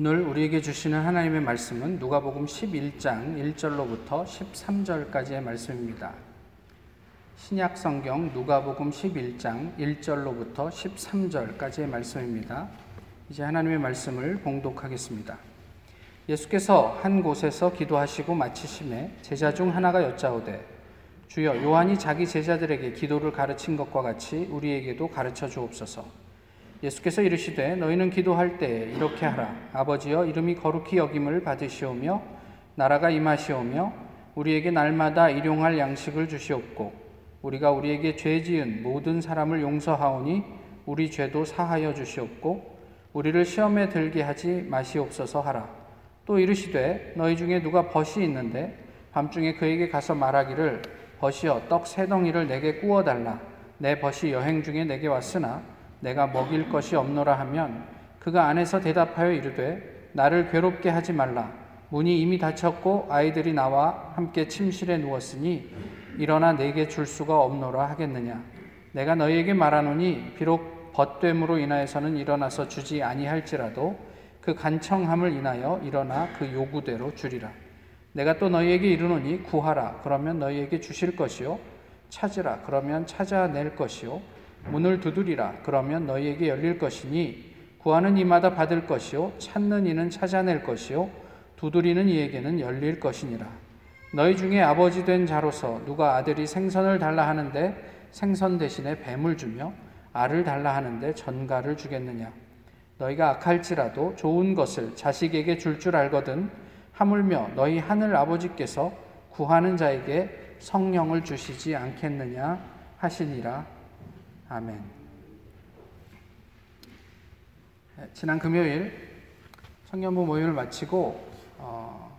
오늘 우리에게 주시는 하나님의 말씀은 누가복음 11장 1절로부터 13절까지의 말씀입니다. 신약 성경 누가복음 11장 1절로부터 13절까지의 말씀입니다. 이제 하나님의 말씀을 봉독하겠습니다. 예수께서 한 곳에서 기도하시고 마치심에 제자 중 하나가 여짜오되 주여 요한이 자기 제자들에게 기도를 가르친 것과 같이 우리에게도 가르쳐 주옵소서. 예수께서 이르시되 너희는 기도할 때 이렇게 하라. 아버지여 이름이 거룩히 여김을 받으시오며 나라가 임하시오며 우리에게 날마다 일용할 양식을 주시옵고 우리가 우리에게 죄 지은 모든 사람을 용서하오니 우리 죄도 사하여 주시옵고 우리를 시험에 들게 하지 마시옵소서 하라. 또 이르시되 너희 중에 누가 벗이 있는데 밤중에 그에게 가서 말하기를 벗이여 떡 세 덩이를 내게 구워 달라. 내 벗이 여행 중에 내게 왔으나 내가 먹일 것이 없노라 하면 그가 안에서 대답하여 이르되 나를 괴롭게 하지 말라. 문이 이미 닫혔고 아이들이 나와 함께 침실에 누웠으니 일어나 내게 줄 수가 없노라 하겠느냐. 내가 너희에게 말하노니 비록 벗됨으로 인하여서는 일어나서 주지 아니할지라도 그 간청함을 인하여 일어나 그 요구대로 주리라. 내가 또 너희에게 이르노니 구하라. 그러면 너희에게 주실 것이요. 찾으라. 그러면 찾아낼 것이요 문을 두드리라. 그러면 너희에게 열릴 것이니 구하는 이마다 받을 것이요 찾는 이는 찾아낼 것이요 두드리는 이에게는 열릴 것이니라. 너희 중에 아버지 된 자로서 누가 아들이 생선을 달라 하는데 생선 대신에 뱀을 주며 알을 달라 하는데 전갈을 주겠느냐? 너희가 악할지라도 좋은 것을 자식에게 줄줄 줄 알거든 하물며 너희 하늘 아버지께서 구하는 자에게 성령을 주시지 않겠느냐 하시니라 아멘. 네, 지난 금요일 청년부 모임을 마치고 어,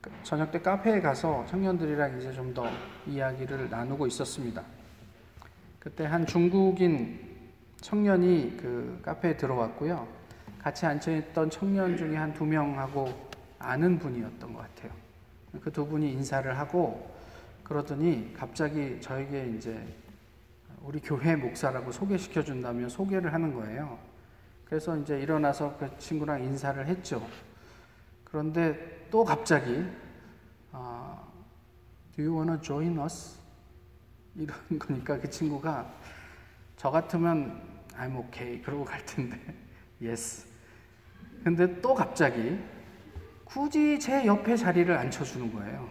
그 저녁 때 카페에 가서 청년들이랑 이제 좀 더 이야기를 나누고 있었습니다. 그때 한 중국인 청년이 그 카페에 들어왔고요. 같이 앉혀있던 청년 중에 한 두 명하고 아는 분이었던 것 같아요. 그 두 분이 인사를 하고 그러더니 갑자기 저에게 이제 우리 교회 목사라고 소개시켜 준다면 소개를 하는 거예요. 그래서 이제 일어나서 그 친구랑 인사를 했죠. 그런데 또 갑자기 아, Do you wanna join us? 이런 거니까 그 친구가 저 같으면 I'm okay 그러고 갈 텐데 yes. 근데 또 갑자기 굳이 제 옆에 자리를 앉혀주는 거예요.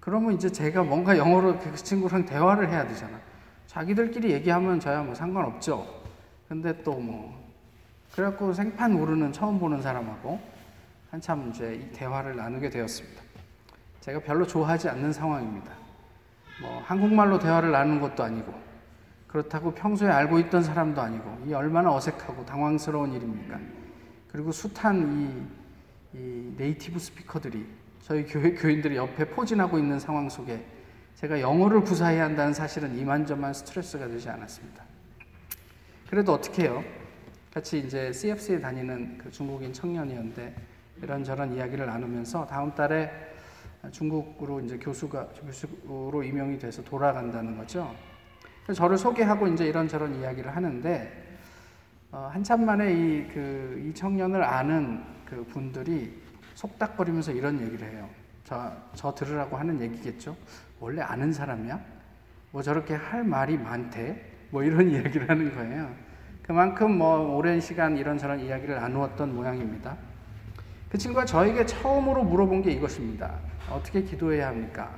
그러면 이제 제가 뭔가 영어로 그 친구랑 대화를 해야 되잖아. 자기들끼리 얘기하면 저야 뭐 상관없죠. 근데 또 뭐, 그래갖고 생판 모르는 처음 보는 사람하고 한참 이제 이 대화를 나누게 되었습니다. 제가 별로 좋아하지 않는 상황입니다. 뭐, 한국말로 대화를 나누는 것도 아니고, 그렇다고 평소에 알고 있던 사람도 아니고, 이 얼마나 어색하고 당황스러운 일입니까? 그리고 숱한 이, 이 네이티브 스피커들이 저희 교회 교인들이 옆에 포진하고 있는 상황 속에 제가 영어를 구사해야 한다는 사실은 이만저만 스트레스가 되지 않았습니다. 그래도 어떻게 해요? 같이 이제 CFC에 다니는 그 중국인 청년이었는데 이런저런 이야기를 나누면서 다음 달에 중국으로 이제 교수가 교수로 임용이 돼서 돌아간다는 거죠. 저를 소개하고 이제 이런저런 이야기를 하는데 어, 한참 만에 이, 그, 이 청년을 아는 그 분들이 속닥거리면서 이런 얘기를 해요. 저, 저 들으라고 하는 얘기겠죠. 원래 아는 사람이야? 뭐 저렇게 할 말이 많대? 뭐 이런 이야기를 하는 거예요. 그만큼 뭐 오랜 시간 이런저런 이야기를 나누었던 모양입니다. 그 친구가 저에게 처음으로 물어본 게 이것입니다. 어떻게 기도해야 합니까?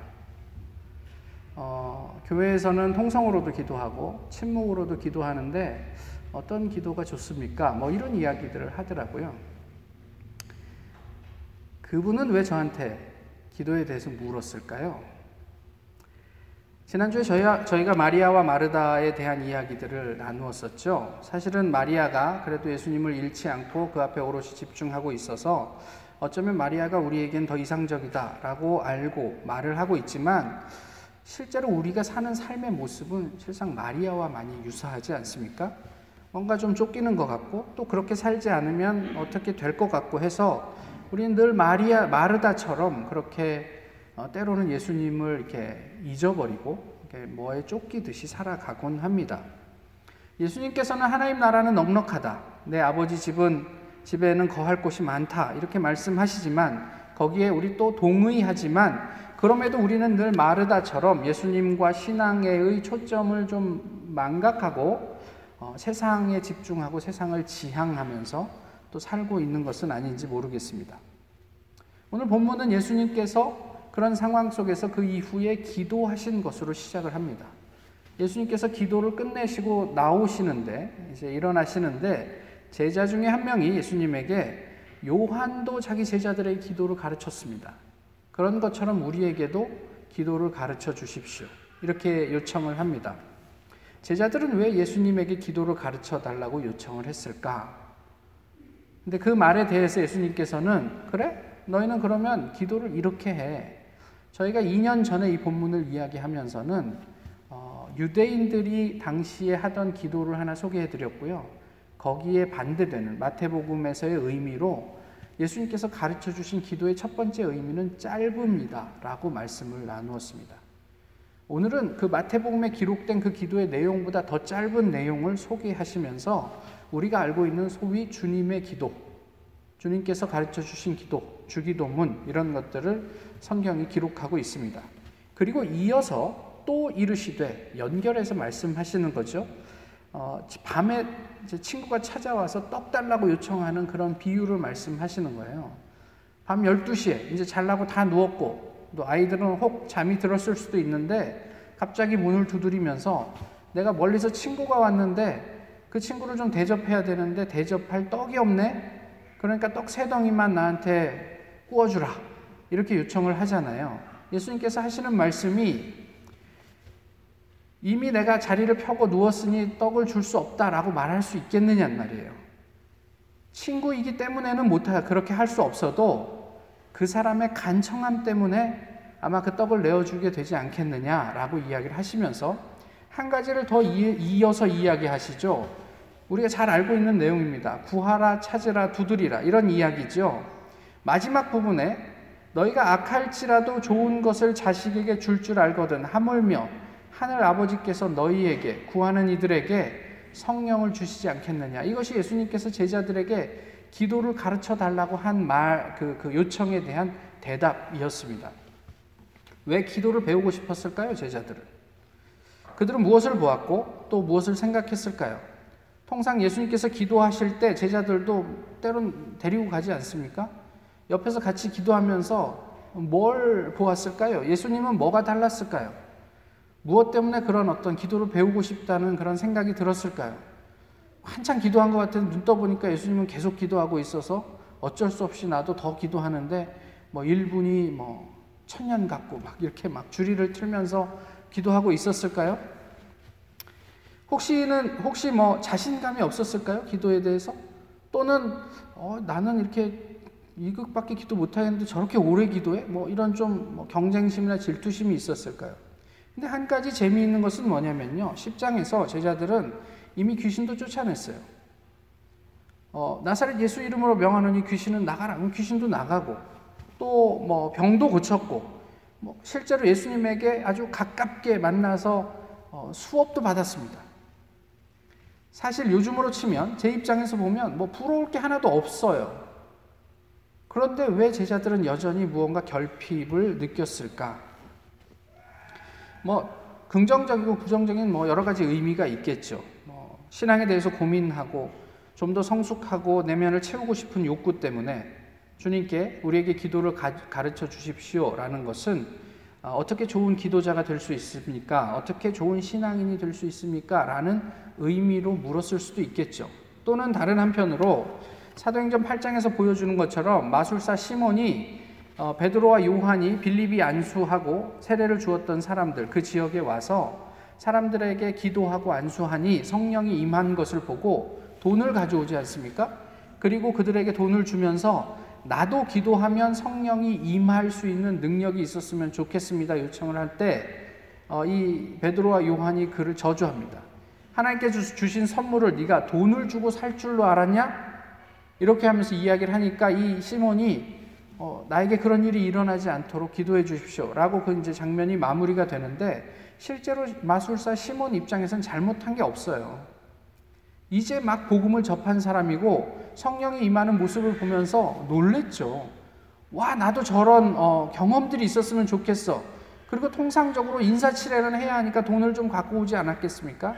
어, 교회에서는 통성으로도 기도하고 침묵으로도 기도하는데 어떤 기도가 좋습니까? 뭐 이런 이야기들을 하더라고요. 그분은 왜 저한테 기도에 대해서 물었을까요? 지난주에 저희가, 저희가 마리아와 마르다에 대한 이야기들을 나누었었죠. 사실은 마리아가 그래도 예수님을 잃지 않고 그 앞에 오롯이 집중하고 있어서 어쩌면 마리아가 우리에겐 더 이상적이다라고 알고 말을 하고 있지만 실제로 우리가 사는 삶의 모습은 실상 마리아와 많이 유사하지 않습니까? 뭔가 좀 쫓기는 것 같고 또 그렇게 살지 않으면 어떻게 될 것 같고 해서 우리는 늘 마리아 마르다처럼 그렇게 어, 때로는 예수님을 이렇게 잊어버리고 이렇게 뭐에 쫓기듯이 살아가곤 합니다. 예수님께서는 하나님 나라는 넉넉하다. 내 아버지 집은 집에는 거할 곳이 많다. 이렇게 말씀하시지만 거기에 우리 또 동의하지만 그럼에도 우리는 늘 마르다처럼 예수님과 신앙의 초점을 좀 망각하고 어, 세상에 집중하고 세상을 지향하면서 또 살고 있는 것은 아닌지 모르겠습니다. 오늘 본문은 예수님께서 그런 상황 속에서 그 이후에 기도하신 것으로 시작을 합니다. 예수님께서 기도를 끝내시고 나오시는데 이제 일어나시는데 제자 중에 한 명이 예수님에게 요한도 자기 제자들의 기도를 가르쳤습니다. 그런 것처럼 우리에게도 기도를 가르쳐 주십시오. 이렇게 요청을 합니다. 제자들은 왜 예수님에게 기도를 가르쳐 달라고 요청을 했을까? 근데 그 말에 대해서 예수님께서는 그래? 너희는 그러면 기도를 이렇게 해. 저희가 2년 전에 이 본문을 이야기하면서는 어, 유대인들이 당시에 하던 기도를 하나 소개해 드렸고요. 거기에 반대되는 마태복음에서의 의미로 예수님께서 가르쳐 주신 기도의 첫 번째 의미는 짧습니다. 라고 말씀을 나누었습니다. 오늘은 그 마태복음에 기록된 그 기도의 내용보다 더 짧은 내용을 소개하시면서 우리가 알고 있는 소위 주님의 기도, 주님께서 가르쳐 주신 기도, 주기도문 이런 것들을 성경이 기록하고 있습니다. 그리고 이어서 또 이르시되 연결해서 말씀하시는 거죠. 어, 밤에 친구가 찾아와서 떡 달라고 요청하는 그런 비유를 말씀하시는 거예요. 밤 12시에 이제 잘라고 다 누웠고 또 아이들은 혹 잠이 들었을 수도 있는데 갑자기 문을 두드리면서 내가 멀리서 친구가 왔는데 그 친구를 좀 대접해야 되는데 대접할 떡이 없네? 그러니까 떡 세 덩이만 나한테 구워주라. 이렇게 요청을 하잖아요. 예수님께서 하시는 말씀이 이미 내가 자리를 펴고 누웠으니 떡을 줄 수 없다라고 말할 수 있겠느냐는 말이에요. 친구이기 때문에는 못하 그렇게 할 수 없어도 그 사람의 간청함 때문에 아마 그 떡을 내어주게 되지 않겠느냐라고 이야기를 하시면서 한 가지를 더 이어서 이야기하시죠. 우리가 잘 알고 있는 내용입니다. 구하라, 찾으라, 두드리라 이런 이야기죠. 마지막 부분에 너희가 악할지라도 좋은 것을 자식에게 줄줄 줄 알거든 하물며 하늘 아버지께서 너희에게 구하는 이들에게 성령을 주시지 않겠느냐. 이것이 예수님께서 제자들에게 기도를 가르쳐 달라고 한 말, 그, 그 요청에 대한 대답이었습니다. 왜 기도를 배우고 싶었을까요, 제자들은? 그들은 무엇을 보았고 또 무엇을 생각했을까요? 통상 예수님께서 기도하실 때 제자들도 때론 데리고 가지 않습니까? 옆에서 같이 기도하면서 뭘 보았을까요? 예수님은 뭐가 달랐을까요? 무엇 때문에 그런 어떤 기도를 배우고 싶다는 그런 생각이 들었을까요? 한참 기도한 것 같은데 눈 떠보니까 예수님은 계속 기도하고 있어서 어쩔 수 없이 나도 더 기도하는데 뭐 1분이 뭐 천년 같고 막 이렇게 막 주리를 틀면서 기도하고 있었을까요? 혹시는 혹시 뭐 자신감이 없었을까요? 기도에 대해서? 또는 어, 나는 이렇게 이극밖에 기도 못하겠는데 저렇게 오래 기도해? 뭐 이런 좀뭐 경쟁심이나 질투심이 있었을까요? 근데 한 가지 재미있는 것은 뭐냐면요. 10장에서 제자들은 이미 귀신도 쫓아냈어요. 어, 나사렛 예수 이름으로 명하노니 귀신은 나가라. 귀신도 나가고 또 뭐 병도 고쳤고 뭐 실제로 예수님에게 아주 가깝게 만나서 어, 수업도 받았습니다. 사실 요즘으로 치면 제 입장에서 보면 뭐 부러울 게 하나도 없어요. 그런데 왜 제자들은 여전히 무언가 결핍을 느꼈을까? 뭐 긍정적이고 부정적인 뭐 여러 가지 의미가 있겠죠. 뭐 신앙에 대해서 고민하고 좀 더 성숙하고 내면을 채우고 싶은 욕구 때문에 주님께 우리에게 기도를 가르쳐 주십시오라는 것은 어, 어떻게 좋은 기도자가 될 수 있습니까? 어떻게 좋은 신앙인이 될 수 있습니까? 라는 의미로 물었을 수도 있겠죠. 또는 다른 한편으로 사도행전 8장에서 보여주는 것처럼 마술사 시몬이 어, 베드로와 요한이 빌립이 안수하고 세례를 주었던 사람들 그 지역에 와서 사람들에게 기도하고 안수하니 성령이 임한 것을 보고 돈을 가져오지 않습니까? 그리고 그들에게 돈을 주면서 나도 기도하면 성령이 임할 수 있는 능력이 있었으면 좋겠습니다. 요청을 할 때이 어, 베드로와 요한이 그를 저주합니다. 하나님께 주신 선물을 네가 돈을 주고 살 줄로 알았냐? 이렇게 하면서 이야기를 하니까 이 시몬이 어, 나에게 그런 일이 일어나지 않도록 기도해 주십시오. 라고 그 이제 장면이 마무리가 되는데 실제로 마술사 시몬 입장에선 잘못한 게 없어요. 이제 막 복음을 접한 사람이고 성령이 임하는 모습을 보면서 놀랬죠. 와, 나도 저런 어, 경험들이 있었으면 좋겠어. 그리고 통상적으로 인사치레는 해야 하니까 돈을 좀 갖고 오지 않았겠습니까?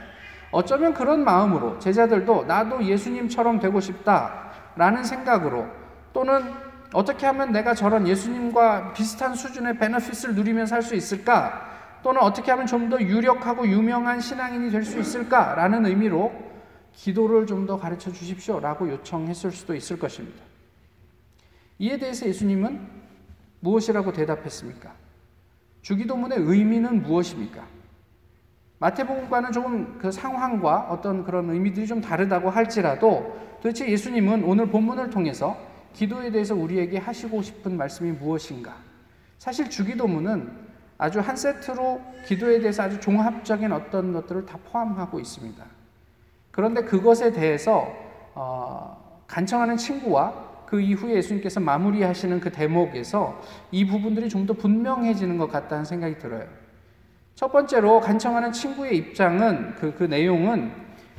어쩌면 그런 마음으로 제자들도 나도 예수님처럼 되고 싶다 라는 생각으로 또는 어떻게 하면 내가 저런 예수님과 비슷한 수준의 베너핏을 누리며 살 수 있을까? 또는 어떻게 하면 좀 더 유력하고 유명한 신앙인이 될 수 있을까 라는 의미로 기도를 좀 더 가르쳐 주십시오 라고 요청했을 수도 있을 것입니다. 이에 대해서 예수님은 무엇이라고 대답했습니까? 주기도문의 의미는 무엇입니까? 마태복음과는 조금 그 상황과 어떤 그런 의미들이 좀 다르다고 할지라도 도대체 예수님은 오늘 본문을 통해서 기도에 대해서 우리에게 하시고 싶은 말씀이 무엇인가? 사실 주기도문은 아주 한 세트로 기도에 대해서 아주 종합적인 어떤 것들을 다 포함하고 있습니다. 그런데 그것에 대해서 어, 간청하는 친구와 그 이후에 예수님께서 마무리하시는 그 대목에서 이 부분들이 좀 더 분명해지는 것 같다는 생각이 들어요. 첫 번째로 간청하는 친구의 입장은 그, 그 내용은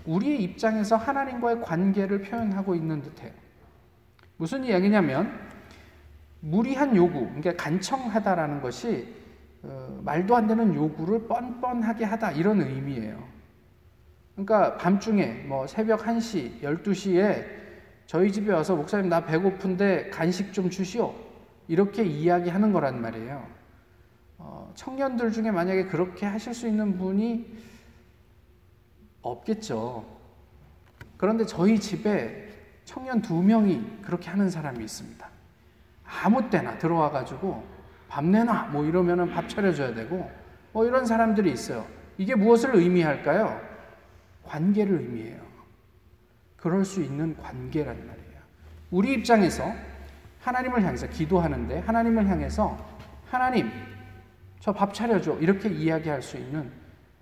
우리의 입장에서 하나님과의 관계를 표현하고 있는 듯해요. 무슨 이야기냐면 무리한 요구, 그러니까 간청하다라는 것이 어, 말도 안 되는 요구를 뻔뻔하게 하다 이런 의미예요. 그러니까 밤중에 뭐 새벽 1시, 12시에 저희 집에 와서 목사님 나 배고픈데 간식 좀 주시오. 이렇게 이야기하는 거란 말이에요. 어, 청년들 중에 만약에 그렇게 하실 수 있는 분이 없겠죠. 그런데 저희 집에 청년 두 명이 그렇게 하는 사람이 있습니다. 아무 때나 들어와 가지고 밥 내놔 뭐 이러면은 밥 차려줘야 되고 뭐 이런 사람들이 있어요. 이게 무엇을 의미할까요? 관계를 의미해요. 그럴 수 있는 관계란 말이에요. 우리 입장에서 하나님을 향해서 기도하는데 하나님을 향해서 하나님 저 밥 차려줘 이렇게 이야기할 수 있는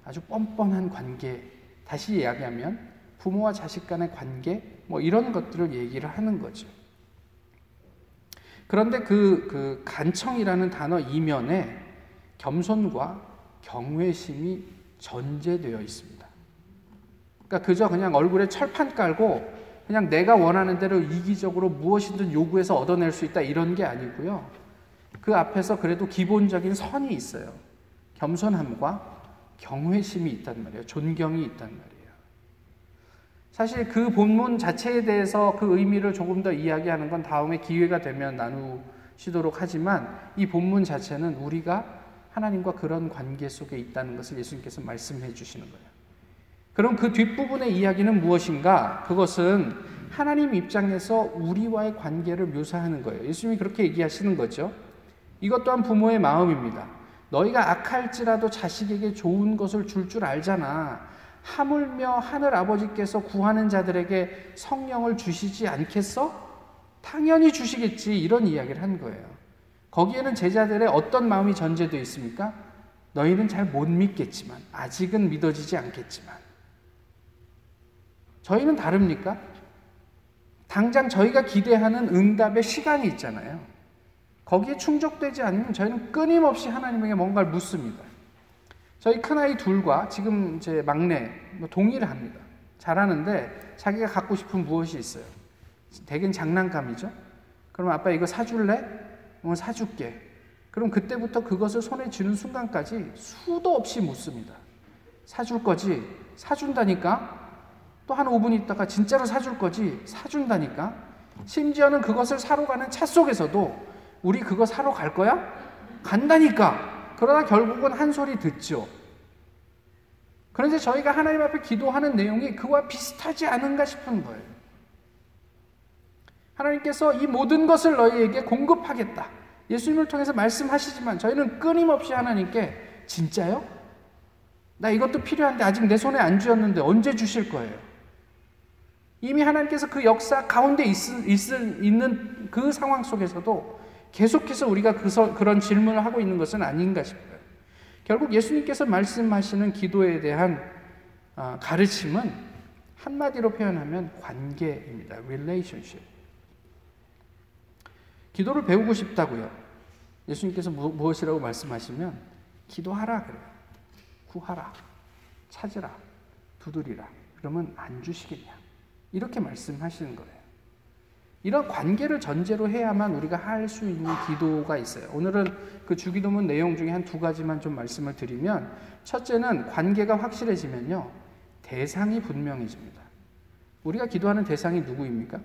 아주 뻔뻔한 관계 다시 이야기하면 부모와 자식 간의 관계 뭐 이런 것들을 얘기를 하는 거죠. 그런데 그, 그 간청이라는 단어 이면에 겸손과 경외심이 전제되어 있습니다. 그러니까 그저 그냥 얼굴에 철판 깔고 그냥 내가 원하는 대로 이기적으로 무엇이든 요구해서 얻어낼 수 있다 이런 게 아니고요. 그 앞에서 그래도 기본적인 선이 있어요. 겸손함과 경외심이 있단 말이에요. 존경이 있단 말이에요. 사실 그 본문 자체에 대해서 그 의미를 조금 더 이야기하는 건 다음에 기회가 되면 나누시도록 하지만 이 본문 자체는 우리가 하나님과 그런 관계 속에 있다는 것을 예수님께서 말씀해 주시는 거예요. 그럼 그 뒷부분의 이야기는 무엇인가? 그것은 하나님 입장에서 우리와의 관계를 묘사하는 거예요. 예수님이 그렇게 얘기하시는 거죠. 이것 또한 부모의 마음입니다. 너희가 악할지라도 자식에게 좋은 것을 줄줄 줄 알잖아. 하물며 하늘 아버지께서 구하는 자들에게 성령을 주시지 않겠어? 당연히 주시겠지. 이런 이야기를 한 거예요. 거기에는 제자들의 어떤 마음이 전제되어 있습니까? 너희는 잘 못 믿겠지만, 아직은 믿어지지 않겠지만, 저희는 다릅니까? 당장 저희가 기대하는 응답의 시간이 있잖아요. 거기에 충족되지 않으면 저희는 끊임없이 하나님에게 뭔가를 묻습니다. 저희 큰아이 둘과 지금 제 막내 뭐 동의를 합니다. 잘하는데 자기가 갖고 싶은 무엇이 있어요. 대개 장난감이죠. 그럼 아빠 이거 사줄래? 뭐 사줄게. 그럼 그때부터 그것을 손에 쥐는 순간까지 수도 없이 묻습니다. 사줄 거지? 사준다니까? 또 한 5분 있다가 진짜로 사줄 거지? 사준다니까? 심지어는 그것을 사러 가는 차 속에서도 우리 그거 사러 갈 거야? 간다니까! 그러나 결국은 한 소리 듣죠. 그런데 저희가 하나님 앞에 기도하는 내용이 그와 비슷하지 않은가 싶은 거예요. 하나님께서 이 모든 것을 너희에게 공급하겠다. 예수님을 통해서 말씀하시지만 저희는 끊임없이 하나님께 진짜요? 나 이것도 필요한데 아직 내 손에 안 쥐었는데 언제 주실 거예요? 이미 하나님께서 그 역사 가운데 있, 있, 있는 그 상황 속에서도 계속해서 우리가 그, 그런 질문을 하고 있는 것은 아닌가 싶어요. 결국 예수님께서 말씀하시는 기도에 대한 아, 가르침은 한마디로 표현하면 관계입니다. relationship. 기도를 배우고 싶다고요. 예수님께서 무엇이라고 말씀하시면 기도하라 그래요. 구하라. 찾으라. 두드리라. 그러면 안 주시겠냐? 이렇게 말씀하시는 거예요. 이런 관계를 전제로 해야만 우리가 할 수 있는 기도가 있어요. 오늘은 그 주기도문 내용 중에 한 두 가지만 좀 말씀을 드리면 첫째는 관계가 확실해지면요. 대상이 분명해집니다. 우리가 기도하는 대상이 누구입니까?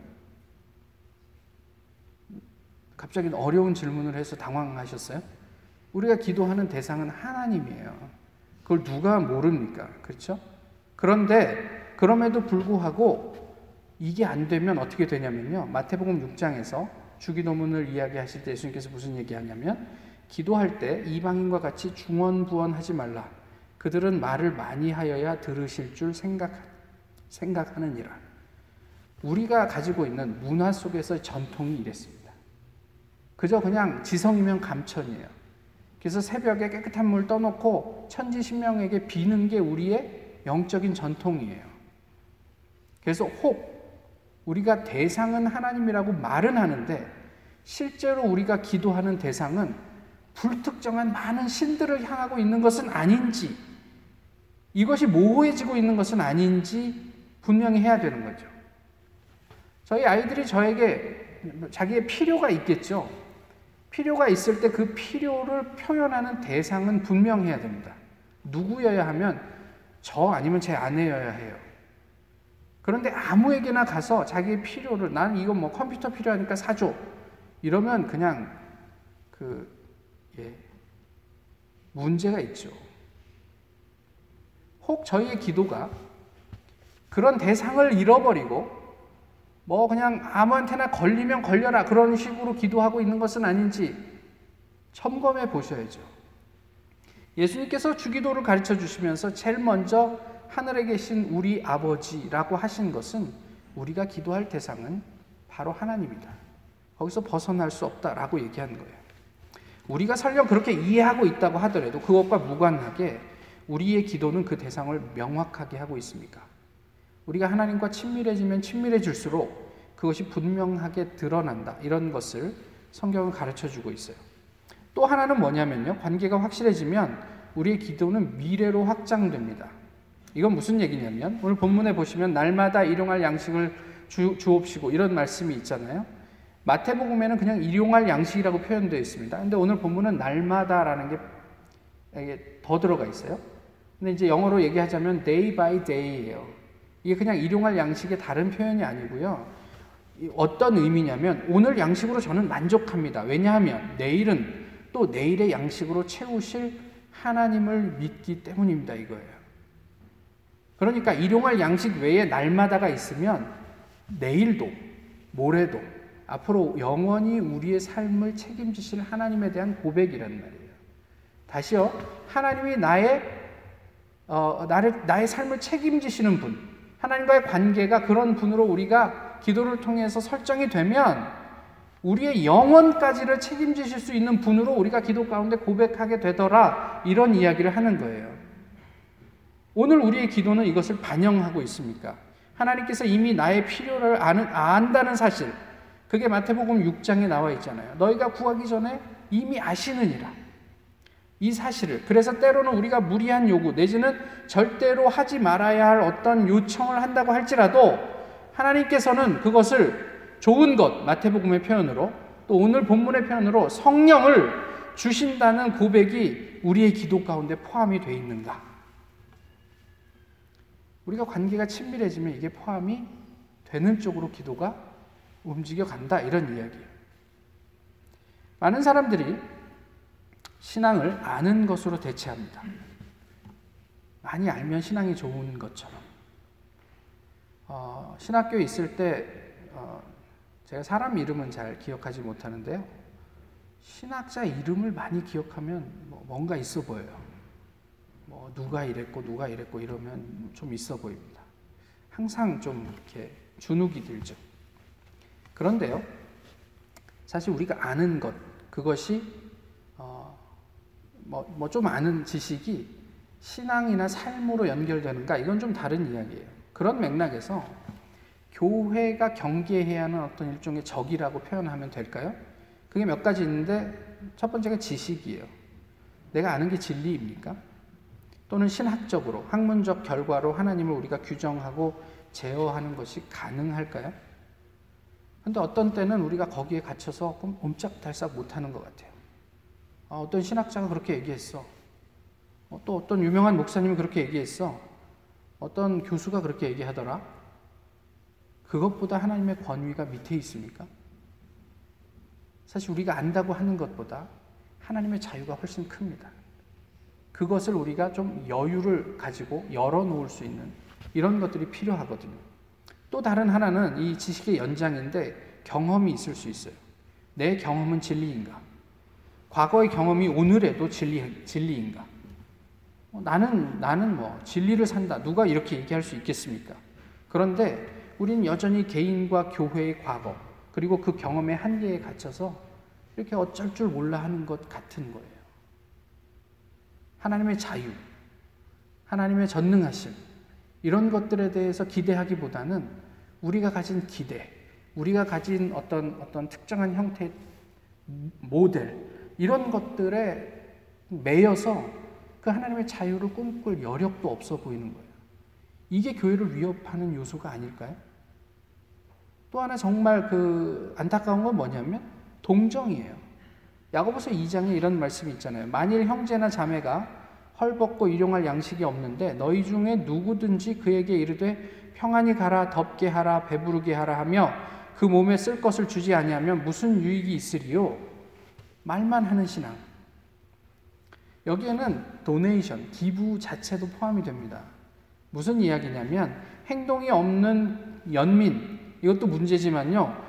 갑자기 어려운 질문을 해서 당황하셨어요? 우리가 기도하는 대상은 하나님이에요. 그걸 누가 모릅니까? 그렇죠? 그런데 그럼에도 불구하고 이게 안 되면 어떻게 되냐면요. 마태복음 6장에서 주기도문을 이야기하실 때 예수님께서 무슨 얘기하냐면 기도할 때 이방인과 같이 중언부언하지 말라. 그들은 말을 많이 하여야 들으실 줄 생각 생각하느니라. 우리가 가지고 있는 문화 속에서 전통이 이랬습니다. 그저 그냥 지성이면 감천이에요. 그래서 새벽에 깨끗한 물 떠놓고 천지신명에게 비는 게 우리의 영적인 전통이에요. 그래서 혹 우리가 대상은 하나님이라고 말은 하는데 실제로 우리가 기도하는 대상은 불특정한 많은 신들을 향하고 있는 것은 아닌지 이것이 모호해지고 있는 것은 아닌지 분명히 해야 되는 거죠. 저희 아이들이 저에게 자기의 필요가 있겠죠. 필요가 있을 때 그 필요를 표현하는 대상은 분명해야 됩니다. 누구여야 하면 저 아니면 제 아내여야 해요. 그런데 아무에게나 가서 자기의 필요를 나는 이거 뭐 컴퓨터 필요하니까 사줘. 이러면 그냥 그, 예, 문제가 있죠. 혹 저희의 기도가 그런 대상을 잃어버리고 뭐 그냥 아무한테나 걸리면 걸려라 그런 식으로 기도하고 있는 것은 아닌지 점검해 보셔야죠. 예수님께서 주기도를 가르쳐 주시면서 제일 먼저 하늘에 계신 우리 아버지라고 하신 것은 우리가 기도할 대상은 바로 하나님이다. 거기서 벗어날 수 없다라고 얘기하는 거예요. 우리가 설령 그렇게 이해하고 있다고 하더라도 그것과 무관하게 우리의 기도는 그 대상을 명확하게 하고 있습니까? 우리가 하나님과 친밀해지면 친밀해질수록 그것이 분명하게 드러난다. 이런 것을 성경은 가르쳐 주고 있어요. 또 하나는 뭐냐면요. 관계가 확실해지면 우리의 기도는 미래로 확장됩니다. 이건 무슨 얘기냐면 오늘 본문에 보시면 날마다 일용할 양식을 주, 주옵시고 이런 말씀이 있잖아요. 마태복음에는 그냥 일용할 양식이라고 표현되어 있습니다. 근데 오늘 본문은 날마다라는 게 더 들어가 있어요. 근데 이제 영어로 얘기하자면 day by day예요. 이게 그냥 일용할 양식의 다른 표현이 아니고요. 어떤 의미냐면 오늘 양식으로 저는 만족합니다. 왜냐하면 내일은 또 내일의 양식으로 채우실 하나님을 믿기 때문입니다. 이거예요. 그러니까 일용할 양식 외에 날마다가 있으면 내일도 모레도 앞으로 영원히 우리의 삶을 책임지실 하나님에 대한 고백이란 말이에요. 다시요. 하나님이 나의 어, 나를 나의 삶을 책임지시는 분, 하나님과의 관계가 그런 분으로 우리가 기도를 통해서 설정이 되면 우리의 영원까지를 책임지실 수 있는 분으로 우리가 기도 가운데 고백하게 되더라 이런 이야기를 하는 거예요. 오늘 우리의 기도는 이것을 반영하고 있습니까? 하나님께서 이미 나의 필요를 아는, 안다는 사실, 그게 마태복음 6장에 나와 있잖아요. 너희가 구하기 전에 이미 아시느니라. 이 사실을. 그래서 때로는 우리가 무리한 요구, 내지는 절대로 하지 말아야 할 어떤 요청을 한다고 할지라도 하나님께서는 그것을 좋은 것, 마태복음의 표현으로 또 오늘 본문의 표현으로 성령을 주신다는 고백이 우리의 기도 가운데 포함이 되어 있는가? 우리가 관계가 친밀해지면 이게 포함이 되는 쪽으로 기도가 움직여 간다. 이런 이야기예요. 많은 사람들이 신앙을 아는 것으로 대체합니다. 많이 알면 신앙이 좋은 것처럼. 어, 신학교에 있을 때, 어, 제가 사람 이름은 잘 기억하지 못하는데요. 신학자 이름을 많이 기억하면 뭐 뭔가 있어 보여요. 뭐 누가 이랬고 누가 이랬고 이러면 좀 있어 보입니다. 항상 좀 이렇게 주눅이 들죠. 그런데요, 사실 우리가 아는 것 그것이 어, 뭐뭐 좀 아는 지식이 신앙이나 삶으로 연결되는가 이건 좀 다른 이야기예요. 그런 맥락에서 교회가 경계해야 하는 어떤 일종의 적이라고 표현하면 될까요? 그게 몇 가지 있는데 첫 번째가 지식이에요. 내가 아는 게 진리입니까? 또는 신학적으로 학문적 결과로 하나님을 우리가 규정하고 제어하는 것이 가능할까요? 근데 어떤 때는 우리가 거기에 갇혀서 옴짝달싹 못하는 것 같아요. 아, 어떤 신학자가 그렇게 얘기했어. 어, 또 어떤 유명한 목사님이 그렇게 얘기했어. 어떤 교수가 그렇게 얘기하더라. 그것보다 하나님의 권위가 밑에 있습니까? 사실 우리가 안다고 하는 것보다 하나님의 자유가 훨씬 큽니다. 그것을 우리가 좀 여유를 가지고 열어놓을 수 있는 이런 것들이 필요하거든요. 또 다른 하나는 이 지식의 연장인데 경험이 있을 수 있어요. 내 경험은 진리인가? 과거의 경험이 오늘에도 진리, 진리인가? 어, 나는, 나는 뭐, 진리를 산다. 누가 이렇게 얘기할 수 있겠습니까? 그런데 우리는 여전히 개인과 교회의 과거, 그리고 그 경험의 한계에 갇혀서 이렇게 어쩔 줄 몰라 하는 것 같은 거예요. 하나님의 자유, 하나님의 전능하심, 이런 것들에 대해서 기대하기보다는 우리가 가진 기대, 우리가 가진 어떤, 어떤 특정한 형태의 모델, 이런 것들에 매여서 그 하나님의 자유를 꿈꿀 여력도 없어 보이는 거예요. 이게 교회를 위협하는 요소가 아닐까요? 또 하나 정말 그 안타까운 건 뭐냐면 동정이에요. 야고보서 2장에 이런 말씀이 있잖아요. 만일 형제나 자매가 헐벗고 일용할 양식이 없는데 너희 중에 누구든지 그에게 이르되 평안히 가라 덥게 하라 배부르게 하라 하며 그 몸에 쓸 것을 주지 아니하면 무슨 유익이 있으리요? 말만 하는 신앙. 여기에는 도네이션, 기부 자체도 포함이 됩니다. 무슨 이야기냐면 행동이 없는 연민, 이것도 문제지만요.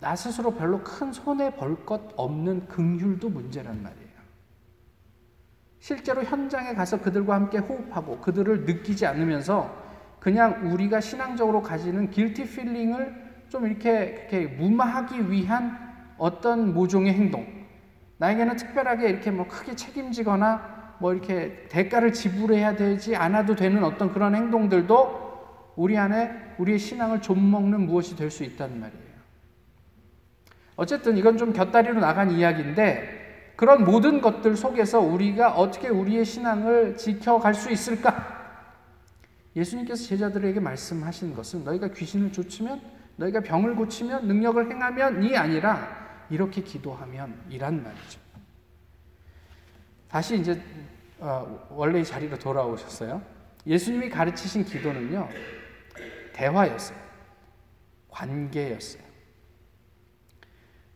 나 스스로 별로 큰 손해 볼 것 없는 긍휼도 문제란 말이에요. 실제로 현장에 가서 그들과 함께 호흡하고 그들을 느끼지 않으면서 그냥 우리가 신앙적으로 가지는 guilty feeling을 좀 이렇게, 이렇게 무마하기 위한 어떤 모종의 행동. 나에게는 특별하게 이렇게 뭐 크게 책임지거나 뭐 이렇게 대가를 지불해야 되지 않아도 되는 어떤 그런 행동들도 우리 안에 우리의 신앙을 좀먹는 무엇이 될 수 있다는 말이에요. 어쨌든 이건 좀 곁다리로 나간 이야기인데 그런 모든 것들 속에서 우리가 어떻게 우리의 신앙을 지켜갈 수 있을까? 예수님께서 제자들에게 말씀하신 것은 너희가 귀신을 쫓으면 너희가 병을 고치면 능력을 행하면이 아니라 이렇게 기도하면 이란 말이죠. 다시 이제 어, 원래의 자리로 돌아오셨어요. 예수님이 가르치신 기도는요. 대화였어요. 관계였어요.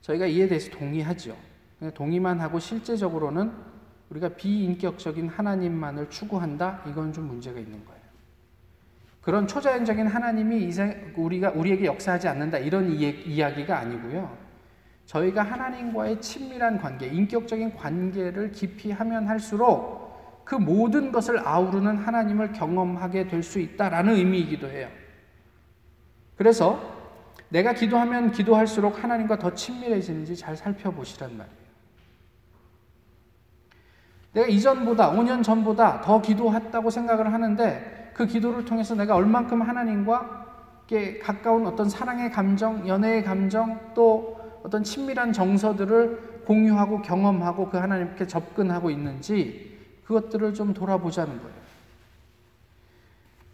저희가 이에 대해서 동의하죠. 동의만 하고 실제적으로는 우리가 비인격적인 하나님만을 추구한다? 이건 좀 문제가 있는 거예요. 그런 초자연적인 하나님이 우리가 우리에게 역사하지 않는다 이런 이야기가 아니고요. 저희가 하나님과의 친밀한 관계, 인격적인 관계를 깊이 하면 할수록 그 모든 것을 아우르는 하나님을 경험하게 될 수 있다라는 의미이기도 해요. 그래서 내가 기도하면 기도할수록 하나님과 더 친밀해지는지 잘 살펴보시란 말이에요. 내가 이전보다, 5년 전보다 더 기도했다고 생각을 하는데 그 기도를 통해서 내가 얼만큼 하나님과 가까운 어떤 사랑의 감정, 연애의 감정, 또 어떤 친밀한 정서들을 공유하고 경험하고 그 하나님께 접근하고 있는지 그것들을 좀 돌아보자는 거예요.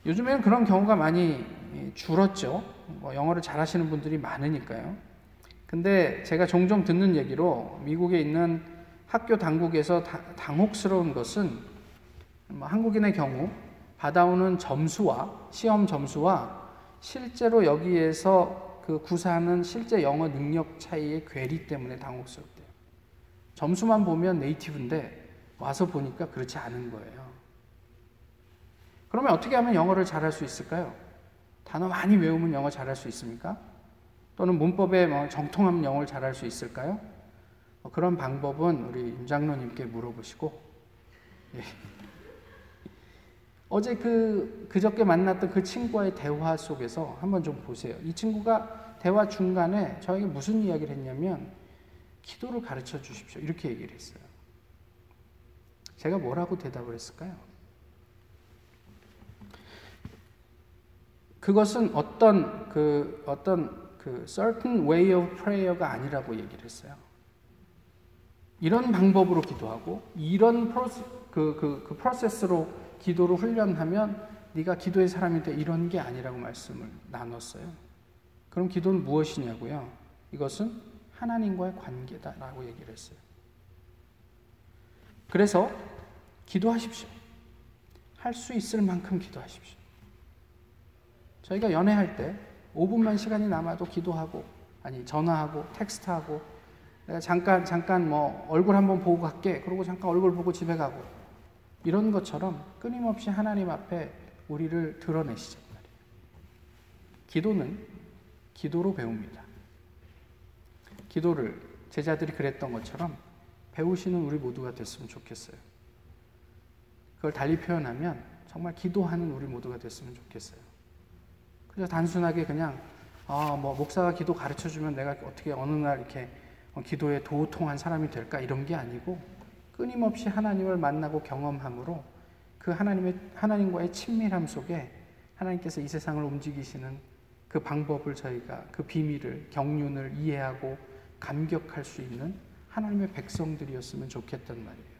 요즘에는 그런 경우가 많이 줄었죠. 뭐 영어를 잘하시는 분들이 많으니까요. 근데 제가 종종 듣는 얘기로 미국에 있는 학교 당국에서 다, 당혹스러운 것은 뭐 한국인의 경우 받아오는 점수와 시험 점수와 실제로 여기에서 그 구사하는 실제 영어 능력 차이의 괴리 때문에 당혹스럽대요. 점수만 보면 네이티브인데 와서 보니까 그렇지 않은 거예요. 그러면 어떻게 하면 영어를 잘할 수 있을까요? 단어 많이 외우면 영어 잘할 수 있습니까? 또는 문법에 뭐 정통하면 영어를 잘할 수 있을까요? 뭐 그런 방법은 우리 임 장로님께 물어보시고 예. 어제 그 그저께 만났던 그 친구와의 대화 속에서 한번 좀 보세요. 이 친구가 대화 중간에 저에게 무슨 이야기를 했냐면 기도를 가르쳐 주십시오. 이렇게 얘기를 했어요. 제가 뭐라고 대답을 했을까요? 그것은 어떤 그 어떤 그 certain way of prayer가 아니라고 얘기를 했어요. 이런 방법으로 기도하고 이런 프로세, 그, 그, 그 프로세스로 기도를 훈련하면 네가 기도의 사람이 돼 이런 게 아니라고 말씀을 나눴어요. 그럼 기도는 무엇이냐고요? 이것은 하나님과의 관계다라고 얘기를 했어요. 그래서 기도하십시오. 할 수 있을 만큼 기도하십시오. 저희가 연애할 때 5분만 시간이 남아도 기도하고 아니 전화하고 텍스트하고 잠깐 잠깐 뭐 얼굴 한번 보고 갈게. 그러고 잠깐 얼굴 보고 집에 가고 이런 것처럼 끊임없이 하나님 앞에 우리를 드러내시죠. 기도는 기도로 배웁니다. 기도를 제자들이 그랬던 것처럼 배우시는 우리 모두가 됐으면 좋겠어요. 그걸 달리 표현하면 정말 기도하는 우리 모두가 됐으면 좋겠어요. 그냥 단순하게 그냥 아, 뭐 목사가 기도 가르쳐 주면 내가 어떻게 어느 날 이렇게 어, 기도에 도통한 사람이 될까 이런 게 아니고 끊임없이 하나님을 만나고 경험함으로 그 하나님의 하나님과의 친밀함 속에 하나님께서 이 세상을 움직이시는 그 방법을 저희가 그 비밀을 경륜을 이해하고 감격할 수 있는 하나님의 백성들이었으면 좋겠단 말이에요.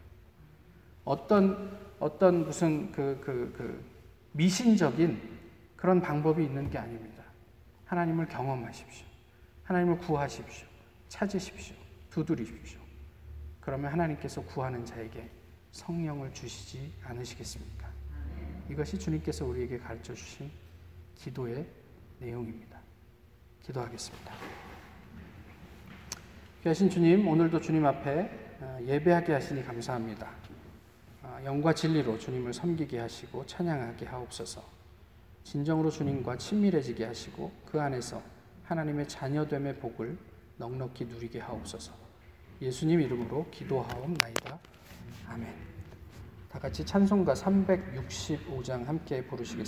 어떤 어떤 무슨 그 그, 그 미신적인 그런 방법이 있는 게 아닙니다. 하나님을 경험하십시오. 하나님을 구하십시오. 찾으십시오. 두드리십시오. 그러면 하나님께서 구하는 자에게 성령을 주시지 않으시겠습니까? 이것이 주님께서 우리에게 가르쳐 주신 기도의 내용입니다. 기도하겠습니다. 귀하신 주님, 오늘도 주님 앞에 어, 예배하게 하시니 감사합니다. 어, 영과 진리로 주님을 섬기게 하시고 찬양하게 하옵소서. 진정으로 주님과 친밀해지게 하시고 그 안에서 하나님의 자녀됨의 복을 넉넉히 누리게 하옵소서. 예수님 이름으로 기도하옵나이다. 아멘. 다 같이 찬송가 365장 함께 부르시겠습니다.